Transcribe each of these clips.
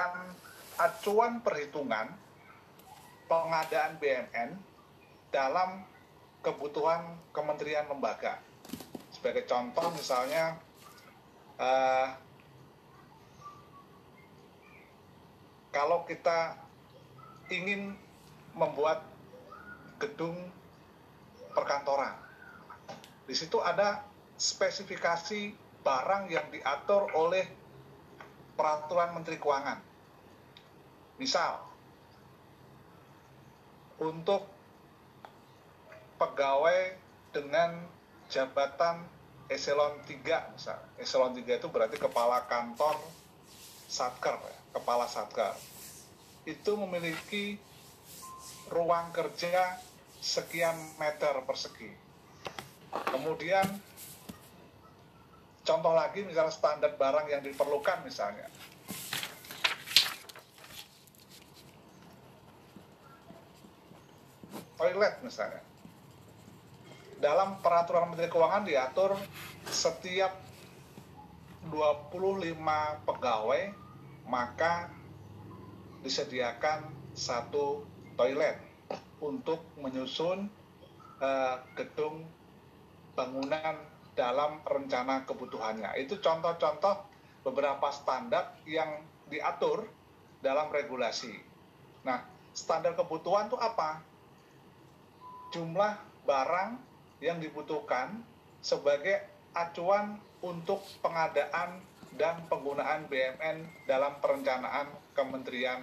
dijadikan acuan perhitungan pengadaan BMN dalam kebutuhan kementerian lembaga. Sebagai contoh misalnya uh, kalau kita ingin membuat gedung perkantoran, di situ ada spesifikasi barang yang diatur oleh peraturan Menteri Keuangan. Misal, untuk pegawai dengan jabatan eselon 3 misal. Eselon 3 itu berarti kepala kantor satker, ya, kepala satker. Itu memiliki ruang kerja sekian meter persegi. Kemudian contoh lagi misalnya standar barang yang diperlukan misalnya. Misalnya dalam peraturan Menteri Keuangan diatur setiap 25 pegawai maka disediakan satu toilet untuk menyusun uh, gedung bangunan dalam rencana kebutuhannya. Itu contoh-contoh beberapa standar yang diatur dalam regulasi. Nah, standar kebutuhan itu apa? Jumlah barang yang dibutuhkan sebagai acuan untuk pengadaan dan penggunaan BMN dalam perencanaan kementerian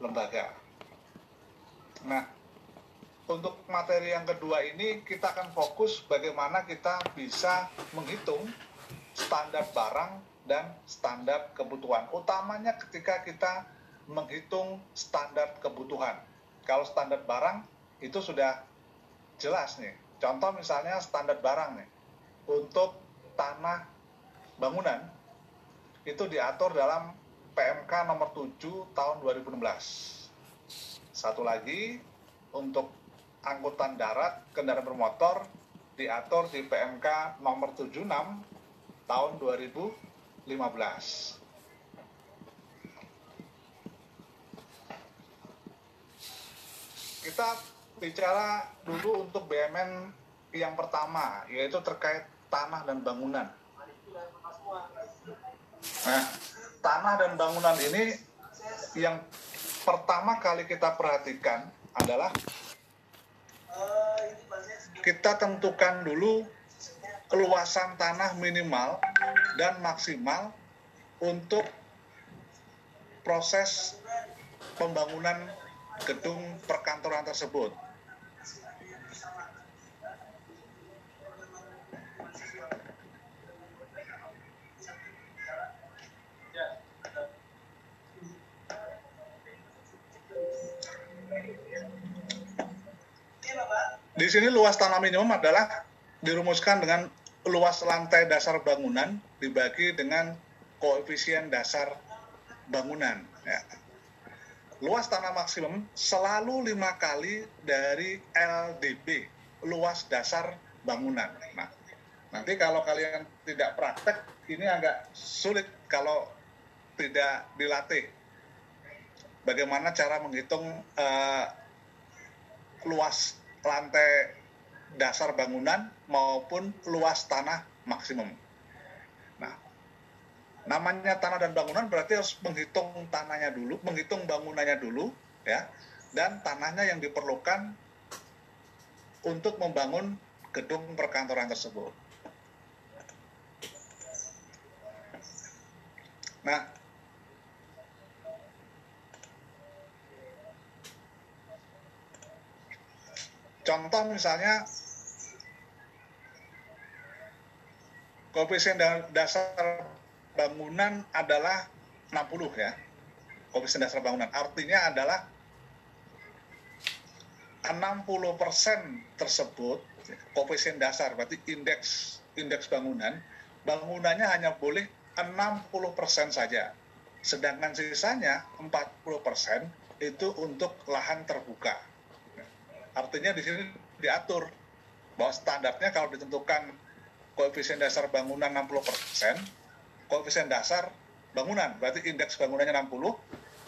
lembaga. Nah, untuk materi yang kedua ini kita akan fokus bagaimana kita bisa menghitung standar barang dan standar kebutuhan. Utamanya ketika kita menghitung standar kebutuhan. Kalau standar barang itu sudah jelas nih, Contoh misalnya standar barang nih, untuk tanah bangunan itu diatur dalam PMK nomor 7 tahun 2016. Satu lagi untuk angkutan darat kendaraan bermotor diatur di PMK nomor 76 tahun 2015. Kita bicara dulu untuk BMN yang pertama, yaitu terkait tanah dan bangunan. Nah, tanah dan bangunan ini yang pertama kali kita perhatikan adalah kita tentukan dulu keluasan tanah minimal dan maksimal untuk proses pembangunan gedung perkantoran tersebut. Di sini luas tanah minimum adalah dirumuskan dengan luas lantai dasar bangunan dibagi dengan koefisien dasar bangunan. Ya. Luas tanah maksimum selalu lima kali dari LDB, luas dasar bangunan. Nah, nanti kalau kalian tidak praktek, ini agak sulit kalau tidak dilatih. Bagaimana cara menghitung uh, luas lantai dasar bangunan maupun luas tanah maksimum. Nah, namanya tanah dan bangunan berarti harus menghitung tanahnya dulu, menghitung bangunannya dulu, ya, dan tanahnya yang diperlukan untuk membangun gedung perkantoran tersebut. Nah, Contoh misalnya koefisien dasar bangunan adalah 60 ya. Koefisien dasar bangunan artinya adalah 60% tersebut koefisien dasar berarti indeks indeks bangunan bangunannya hanya boleh 60% saja. Sedangkan sisanya 40% itu untuk lahan terbuka. Artinya di sini diatur bahwa standarnya kalau ditentukan koefisien dasar bangunan 60%, koefisien dasar bangunan, berarti indeks bangunannya 60,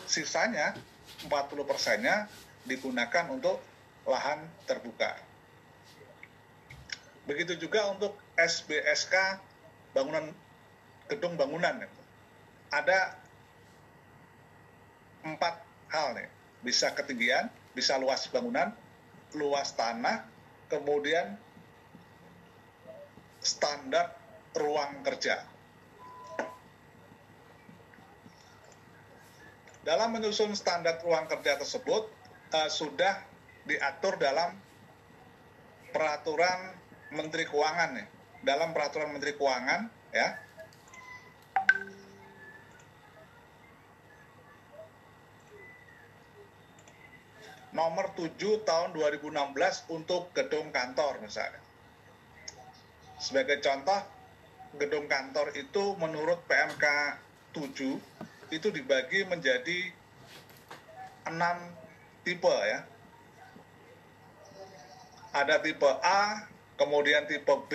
sisanya 40 persennya digunakan untuk lahan terbuka. Begitu juga untuk SBSK bangunan gedung bangunan. Ada empat hal nih, bisa ketinggian, bisa luas bangunan, luas tanah, kemudian standar ruang kerja. Dalam menyusun standar ruang kerja tersebut uh, sudah diatur dalam peraturan Menteri Keuangan nih. Dalam peraturan Menteri Keuangan ya. Nomor 7 tahun 2016 untuk gedung kantor misalnya. Sebagai contoh, gedung kantor itu menurut PMK 7 itu dibagi menjadi enam tipe ya. Ada tipe A, kemudian tipe B,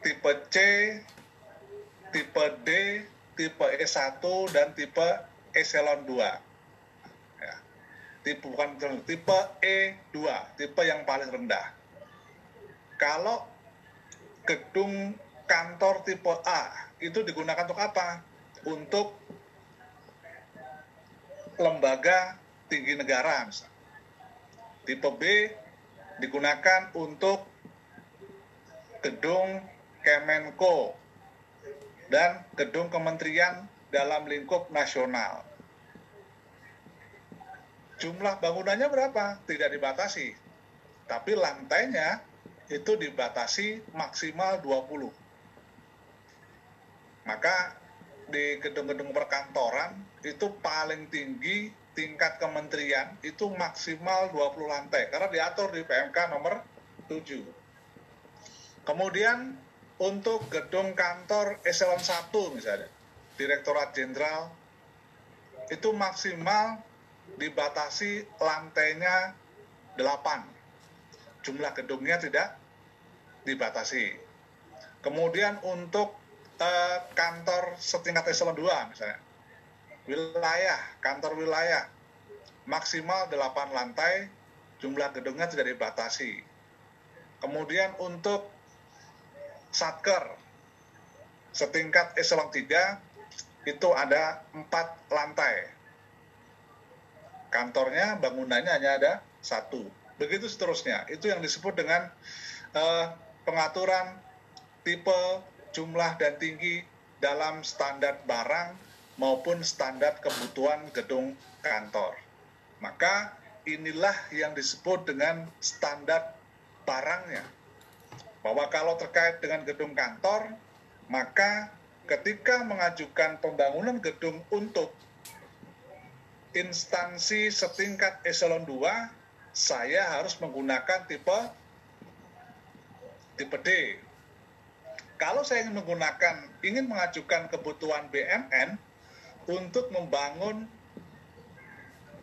tipe C, tipe D, tipe E1 dan tipe eselon 2. Tipe bukan tipe E2, tipe yang paling rendah. Kalau gedung kantor tipe A itu digunakan untuk apa? untuk lembaga tinggi negara misalnya. Tipe B digunakan untuk gedung Kemenko dan gedung kementerian dalam lingkup nasional. Jumlah bangunannya berapa? Tidak dibatasi. Tapi lantainya itu dibatasi maksimal 20. Maka di gedung-gedung perkantoran itu paling tinggi tingkat kementerian itu maksimal 20 lantai karena diatur di PMK nomor 7. Kemudian untuk gedung kantor eselon 1 misalnya, Direktorat Jenderal itu maksimal dibatasi lantainya 8. Jumlah gedungnya tidak dibatasi. Kemudian untuk uh, kantor setingkat eselon 2 misalnya. Wilayah, kantor wilayah maksimal 8 lantai, jumlah gedungnya tidak dibatasi. Kemudian untuk satker setingkat eselon 3 itu ada 4 lantai. Kantornya, bangunannya hanya ada satu. Begitu seterusnya. Itu yang disebut dengan uh, pengaturan tipe jumlah dan tinggi dalam standar barang maupun standar kebutuhan gedung kantor. Maka inilah yang disebut dengan standar barangnya. Bahwa kalau terkait dengan gedung kantor, maka ketika mengajukan pembangunan gedung untuk instansi setingkat eselon 2, saya harus menggunakan tipe tipe D kalau saya ingin menggunakan, ingin mengajukan kebutuhan BMN untuk membangun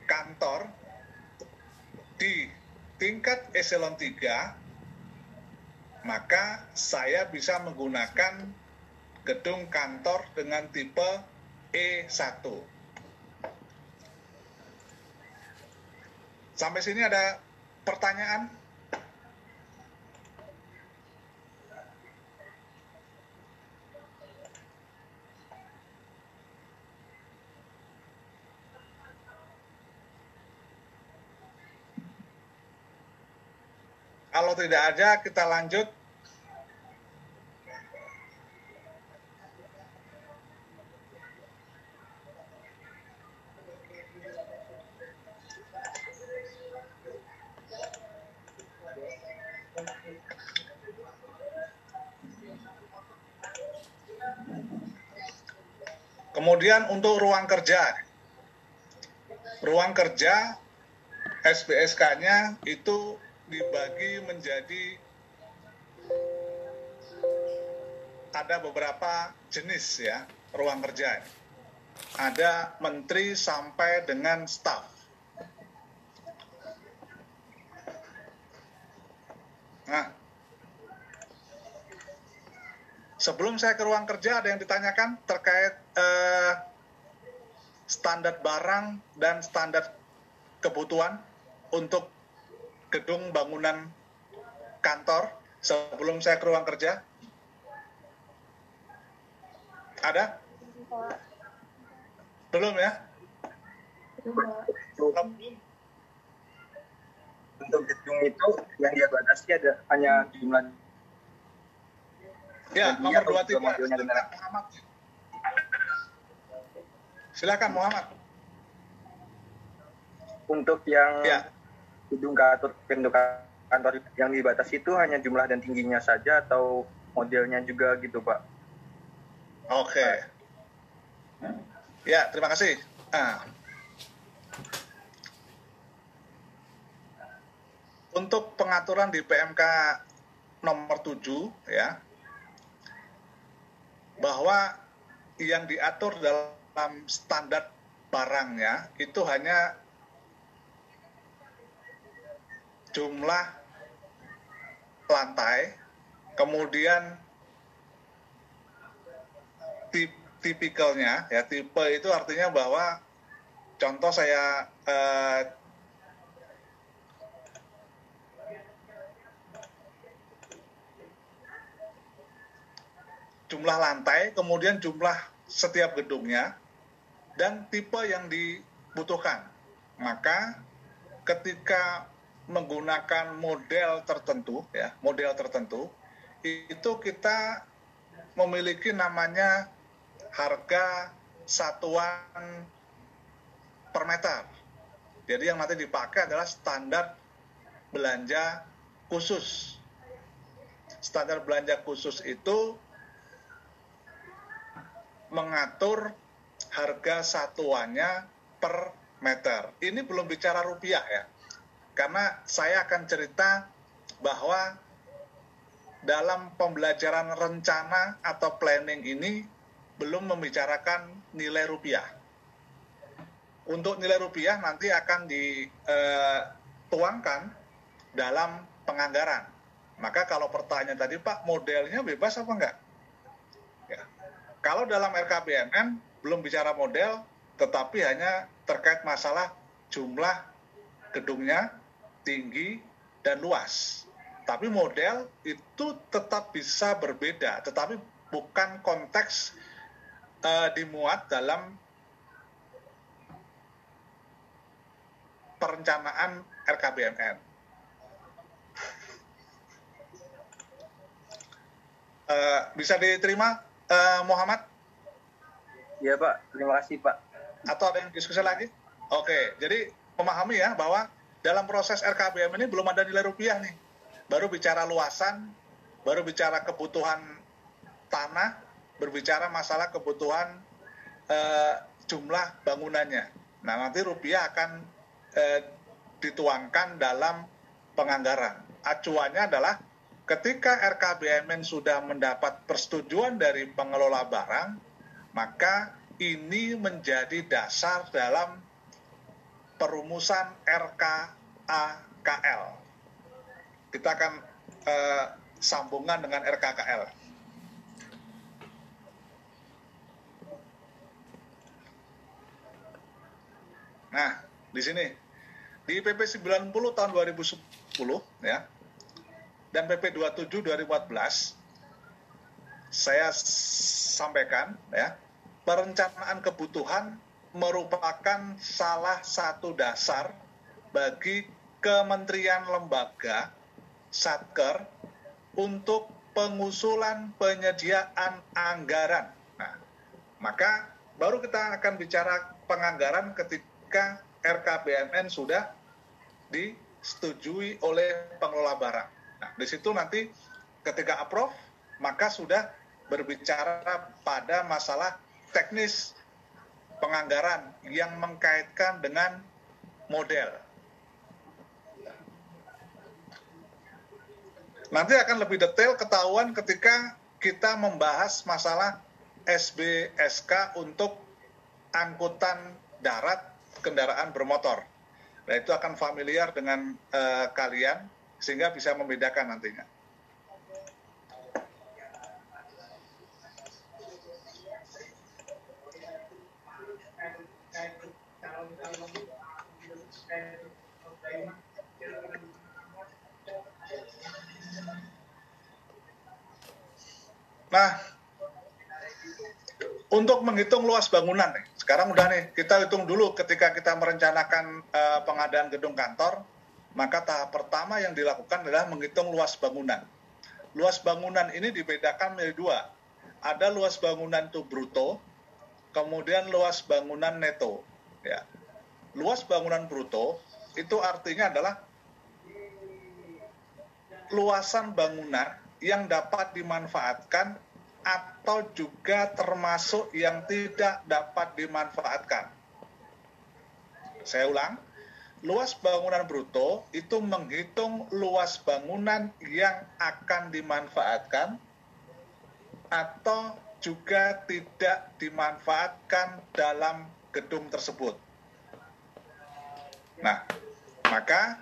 kantor di tingkat eselon 3, maka saya bisa menggunakan gedung kantor dengan tipe E1. Sampai sini ada pertanyaan? Kalau tidak ada, kita lanjut. Kemudian untuk ruang kerja. Ruang kerja SBSK-nya itu dibagi menjadi ada beberapa jenis ya ruang kerja. Ada menteri sampai dengan staf. Sebelum saya ke ruang kerja ada yang ditanyakan terkait eh, standar barang dan standar kebutuhan untuk gedung bangunan kantor sebelum saya ke ruang kerja? Ada? Belum ya? Belum. Untuk gedung itu yang dia batasi ada hanya jumlah Ya, nomor dua tiga. Silakan Muhammad. Silakan Muhammad. Untuk yang ya. gedung kantor, gedung kantor yang dibatasi itu hanya jumlah dan tingginya saja atau modelnya juga gitu Pak? Oke. Okay. Ya, terima kasih. Nah. Untuk pengaturan di PMK nomor 7 ya, bahwa yang diatur dalam standar barangnya itu hanya jumlah lantai, kemudian tip, tipikalnya, ya tipe itu artinya bahwa contoh saya eh, jumlah lantai, kemudian jumlah setiap gedungnya, dan tipe yang dibutuhkan. Maka ketika menggunakan model tertentu, ya model tertentu, itu kita memiliki namanya harga satuan per meter. Jadi yang nanti dipakai adalah standar belanja khusus. Standar belanja khusus itu mengatur harga satuannya per meter. Ini belum bicara rupiah ya. Karena saya akan cerita bahwa dalam pembelajaran rencana atau planning ini belum membicarakan nilai rupiah. Untuk nilai rupiah nanti akan dituangkan dalam penganggaran. Maka kalau pertanyaan tadi Pak, modelnya bebas apa enggak? Kalau dalam RKBMN belum bicara model, tetapi hanya terkait masalah jumlah gedungnya, tinggi, dan luas. Tapi model itu tetap bisa berbeda, tetapi bukan konteks uh, dimuat dalam perencanaan RKBMN. Uh, bisa diterima uh, Muhammad? Iya Pak, terima kasih Pak. Atau ada yang diskusi lagi? Oke, jadi memahami ya bahwa dalam proses RKBM ini belum ada nilai rupiah nih. Baru bicara luasan, baru bicara kebutuhan tanah, berbicara masalah kebutuhan uh, jumlah bangunannya. Nah nanti rupiah akan uh, dituangkan dalam penganggaran. Acuannya adalah ketika RKBMN sudah mendapat persetujuan dari pengelola barang, maka ini menjadi dasar dalam perumusan RKAKL. Kita akan eh, sambungan dengan RKKL. Nah, di sini di PP 90 tahun 2010 ya dan PP 27 2014 saya sampaikan ya perencanaan kebutuhan merupakan salah satu dasar bagi kementerian lembaga satker untuk pengusulan penyediaan anggaran. Nah, maka baru kita akan bicara penganggaran ketika RKBMN sudah disetujui oleh pengelola barang. Nah, di situ nanti ketika approve, maka sudah berbicara pada masalah teknis penganggaran yang mengkaitkan dengan model. Nanti akan lebih detail ketahuan ketika kita membahas masalah SBSK untuk angkutan darat kendaraan bermotor. Nah, itu akan familiar dengan uh, kalian sehingga bisa membedakan nantinya. Nah, untuk menghitung luas bangunan, sekarang udah nih, kita hitung dulu ketika kita merencanakan eh, pengadaan gedung kantor, maka tahap pertama yang dilakukan adalah menghitung luas bangunan. Luas bangunan ini dibedakan menjadi dua. Ada luas bangunan itu bruto, kemudian luas bangunan neto. Ya. Luas bangunan bruto itu artinya adalah luasan bangunan yang dapat dimanfaatkan atau juga termasuk yang tidak dapat dimanfaatkan. Saya ulang, luas bangunan bruto itu menghitung luas bangunan yang akan dimanfaatkan atau juga tidak dimanfaatkan dalam gedung tersebut. Nah, maka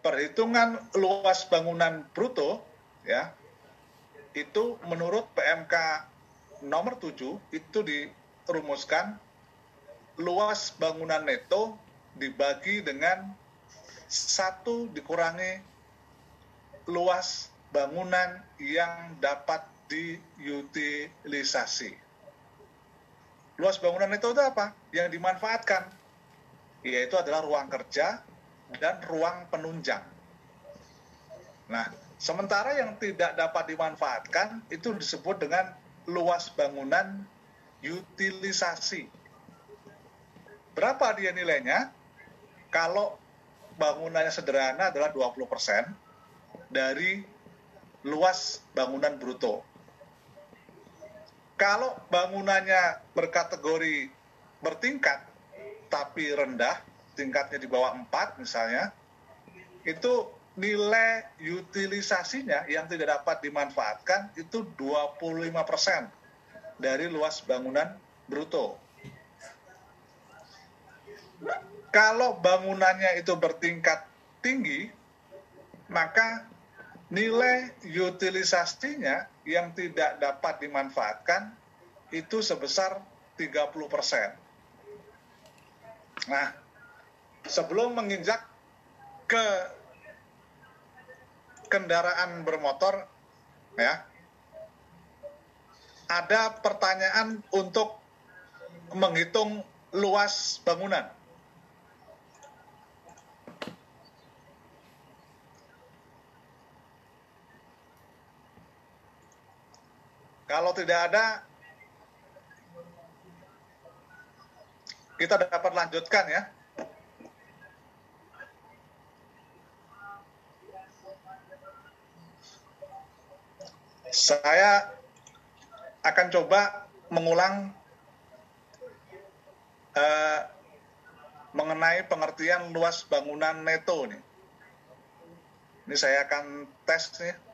perhitungan luas bangunan bruto ya itu menurut PMK nomor 7 itu dirumuskan luas bangunan neto dibagi dengan satu dikurangi luas bangunan yang dapat diutilisasi. Luas bangunan itu apa? Yang dimanfaatkan, yaitu adalah ruang kerja dan ruang penunjang. Nah, Sementara yang tidak dapat dimanfaatkan itu disebut dengan luas bangunan utilisasi. Berapa dia nilainya? Kalau bangunannya sederhana adalah 20% dari luas bangunan bruto. Kalau bangunannya berkategori bertingkat tapi rendah, tingkatnya di bawah 4 misalnya, itu nilai utilisasinya yang tidak dapat dimanfaatkan itu 25% dari luas bangunan bruto. Kalau bangunannya itu bertingkat tinggi, maka nilai utilisasinya yang tidak dapat dimanfaatkan itu sebesar 30%. Nah, sebelum menginjak ke kendaraan bermotor ya ada pertanyaan untuk menghitung luas bangunan. Kalau tidak ada, kita dapat lanjutkan ya. Saya akan coba mengulang uh, mengenai pengertian luas bangunan neto nih. Ini saya akan tes nih.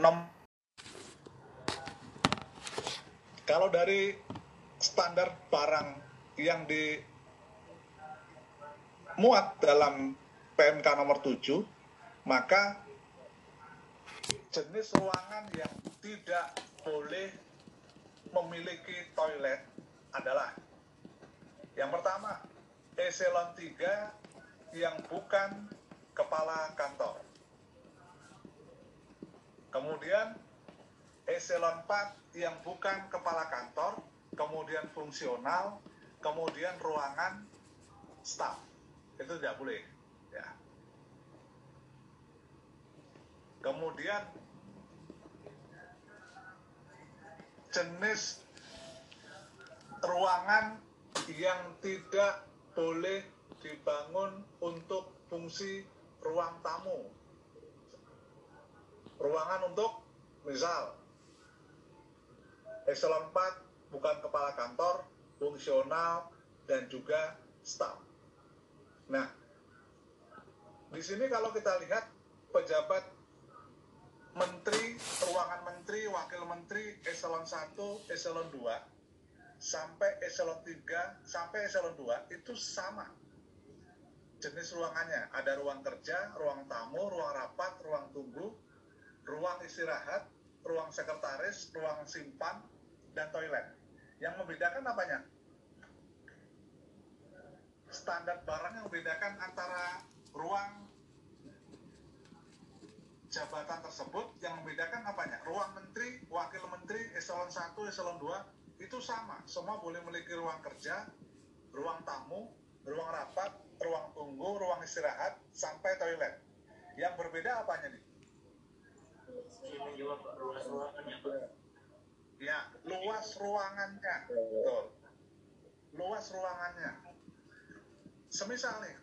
Nom kalau dari standar barang yang dimuat dalam PMK nomor 7, maka jenis ruangan yang tidak boleh memiliki toilet adalah yang pertama, eselon 3 yang bukan kepala kantor. Kemudian eselon 4 yang bukan kepala kantor, kemudian fungsional, kemudian ruangan staff. Itu tidak boleh. Ya. Kemudian jenis ruangan yang tidak boleh dibangun untuk fungsi ruang tamu. Ruangan untuk misal eselon 4 bukan kepala kantor, fungsional dan juga staff. Nah, di sini kalau kita lihat pejabat menteri, ruangan menteri, wakil menteri, eselon 1, eselon 2, sampai eselon 3, sampai eselon 2 itu sama jenis ruangannya. Ada ruang kerja, ruang tamu, ruang rapat, ruang tunggu, ruang istirahat, ruang sekretaris, ruang simpan, dan toilet. Yang membedakan apanya? Standar barang yang membedakan antara ruang jabatan tersebut yang membedakan apanya? Ruang menteri, wakil menteri, eselon 1, eselon 2 itu sama. Semua boleh memiliki ruang kerja, ruang tamu, ruang rapat, ruang tunggu, ruang istirahat, sampai toilet. Yang berbeda apanya nih? Ya, luas ruangannya. Betul. Luas ruangannya. Semisal nih,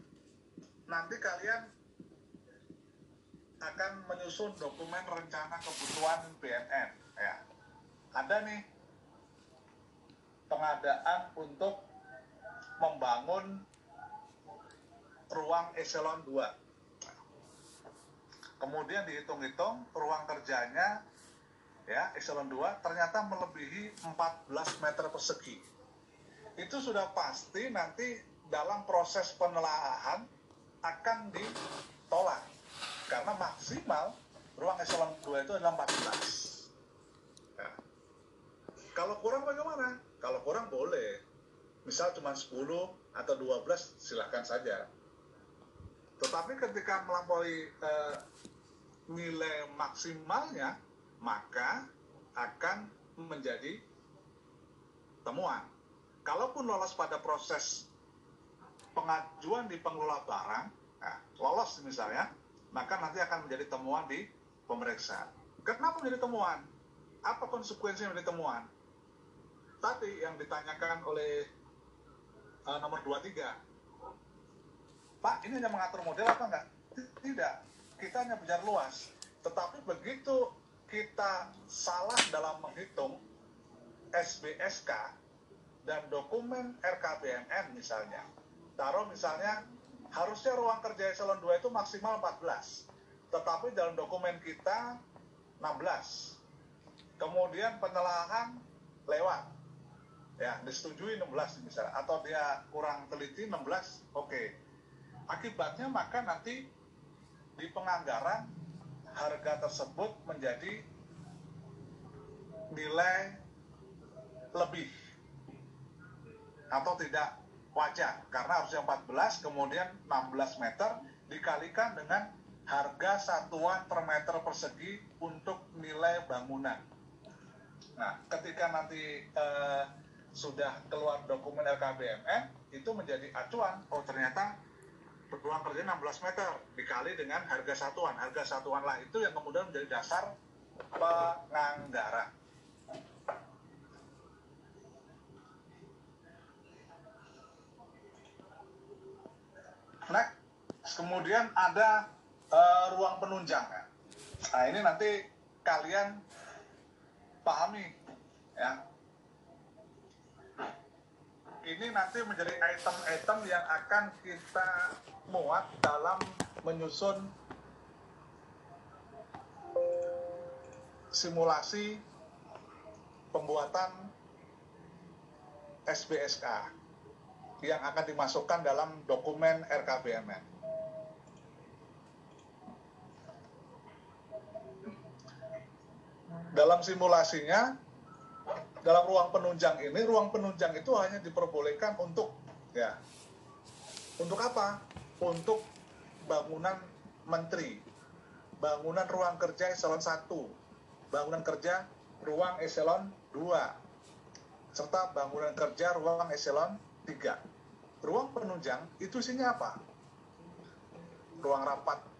nanti kalian akan menyusun dokumen rencana kebutuhan BNN ya ada nih pengadaan untuk membangun ruang eselon 2 kemudian dihitung-hitung ruang kerjanya ya eselon 2 ternyata melebihi 14 meter persegi. Itu sudah pasti nanti dalam proses penelaahan akan ditolak. Karena maksimal ruang eselon 2 itu adalah 14 ya. kalau kurang bagaimana? kalau kurang boleh. Misal cuma 10 atau 12 silahkan saja tetapi ketika melampaui eh, nilai maksimalnya maka akan menjadi temuan kalaupun lolos pada proses pengajuan di pengelola barang nah, lolos misalnya maka nanti akan menjadi temuan di pemeriksaan. Kenapa menjadi temuan? Apa konsekuensi menjadi temuan? Tadi yang ditanyakan oleh uh, nomor 23, Pak, ini hanya mengatur model apa enggak? Tidak, kita hanya bicara luas. Tetapi begitu kita salah dalam menghitung SBSK dan dokumen RKBMN misalnya, taruh misalnya harusnya ruang kerja eselon 2 itu maksimal 14 tetapi dalam dokumen kita 16 kemudian penelahan lewat ya disetujui 16 misalnya atau dia kurang teliti 16 oke okay. Akibatnya maka nanti di penganggaran harga tersebut menjadi nilai lebih atau tidak wajar karena harusnya 14 kemudian 16 meter dikalikan dengan harga satuan per meter persegi untuk nilai bangunan. Nah, ketika nanti eh, sudah keluar dokumen LKBMN itu menjadi acuan oh ternyata ruang kerja 16 meter dikali dengan harga satuan. Harga satuan lah itu yang kemudian menjadi dasar penganggaran. Next, kemudian ada uh, ruang penunjang. Ya. Nah ini nanti kalian pahami ya. Ini nanti menjadi item-item yang akan kita muat dalam menyusun simulasi pembuatan SBSK yang akan dimasukkan dalam dokumen RKBMN. Dalam simulasinya, dalam ruang penunjang ini, ruang penunjang itu hanya diperbolehkan untuk ya, untuk apa? Untuk bangunan menteri, bangunan ruang kerja eselon 1, bangunan kerja ruang eselon 2, serta bangunan kerja ruang eselon tiga. Ruang penunjang itu isinya apa? Ruang rapat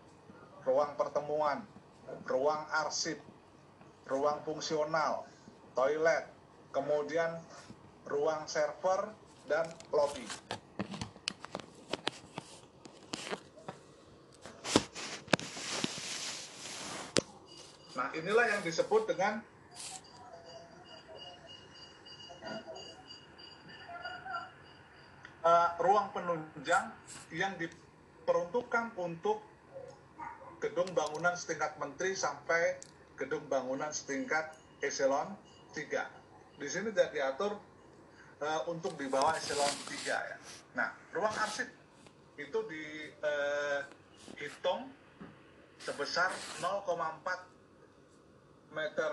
ruang pertemuan ruang arsip ruang fungsional toilet kemudian ruang server dan lobby Inilah yang disebut dengan uh, ruang penunjang yang diperuntukkan untuk gedung bangunan setingkat menteri sampai gedung bangunan setingkat eselon 3. Di sini tidak diatur uh, untuk di bawah eselon 3 ya. Nah, ruang arsip itu dihitung uh, sebesar 0,4 meter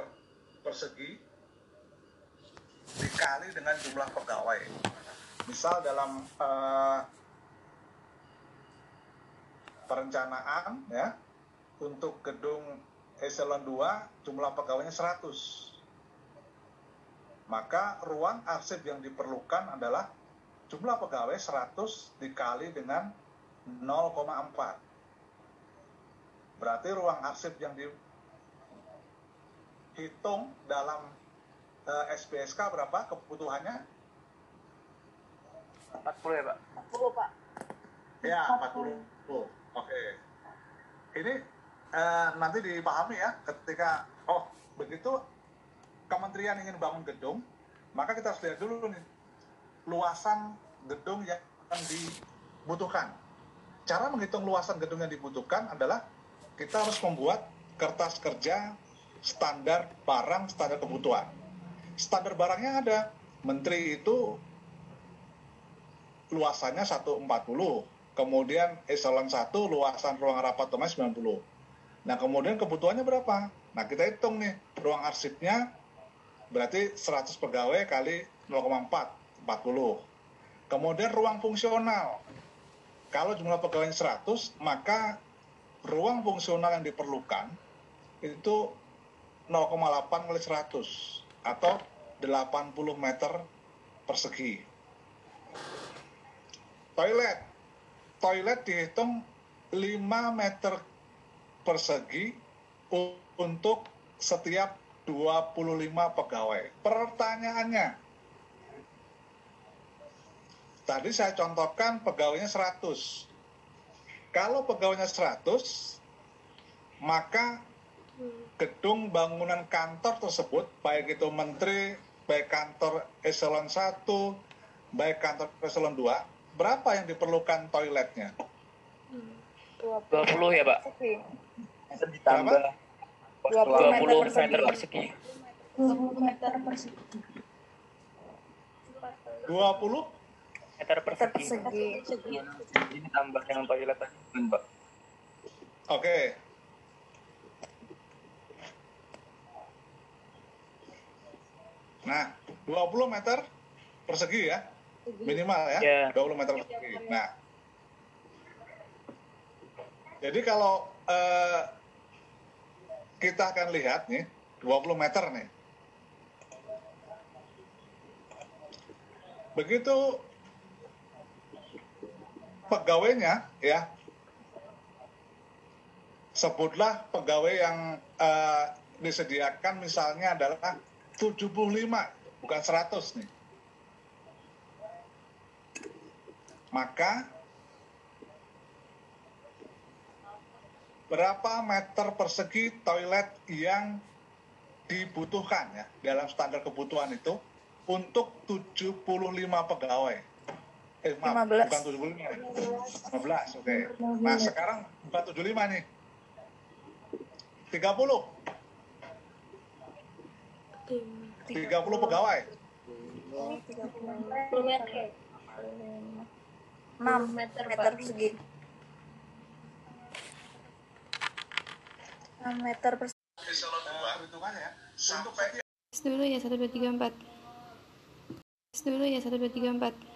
persegi dikali dengan jumlah pegawai misal dalam uh, perencanaan ya untuk gedung eselon 2 jumlah pegawainya 100. Maka ruang arsip yang diperlukan adalah jumlah pegawai 100 dikali dengan 0,4. Berarti ruang arsip yang dihitung dalam uh, eh, SPSK berapa kebutuhannya? 40 ya, Pak? 40, Pak. Ya, 40. Oke. Okay. Ini uh, nanti dipahami ya ketika oh begitu kementerian ingin bangun gedung, maka kita harus lihat dulu nih luasan gedung yang dibutuhkan. Cara menghitung luasan gedung yang dibutuhkan adalah kita harus membuat kertas kerja standar barang, standar kebutuhan. Standar barangnya ada. Menteri itu luasannya 140, kemudian eselon 1 luasan ruang rapat otomatis 90. Nah, kemudian kebutuhannya berapa? Nah, kita hitung nih, ruang arsipnya berarti 100 pegawai kali 0,4, 40. Kemudian ruang fungsional. Kalau jumlah pegawainya 100, maka ruang fungsional yang diperlukan itu 0,8 kali 100 atau 80 meter persegi. Toilet. Toilet dihitung 5 meter persegi untuk setiap 25 pegawai. Pertanyaannya, tadi saya contohkan pegawainya 100. Kalau pegawainya 100, maka gedung bangunan kantor tersebut, baik itu menteri, baik kantor eselon 1, baik kantor eselon 2, berapa yang diperlukan toiletnya? 20 ya, Pak. Ditambah 20 meter persegi. 20 meter persegi. 20 meter persegi. Ini tambah yang toilet tadi, Pak. Oke. Nah, 20 meter persegi ya. Minimal ya. Yeah. 20 meter persegi. Nah. Jadi kalau uh, kita akan lihat nih 20 meter nih. Begitu pegawainya ya sebutlah pegawai yang uh, disediakan misalnya adalah 75 bukan 100 nih maka berapa meter persegi toilet yang dibutuhkan ya dalam standar kebutuhan itu untuk 75 pegawai. Eh, maaf, 15. bukan 75. 15, oke. Okay. Nah, sekarang bukan 75 nih. 30. 30 pegawai. 30 meter. 6 meter persegi. 6 meter persegi. Dulu ya 1 2 3 4. Dulu ya 1 2 3 4.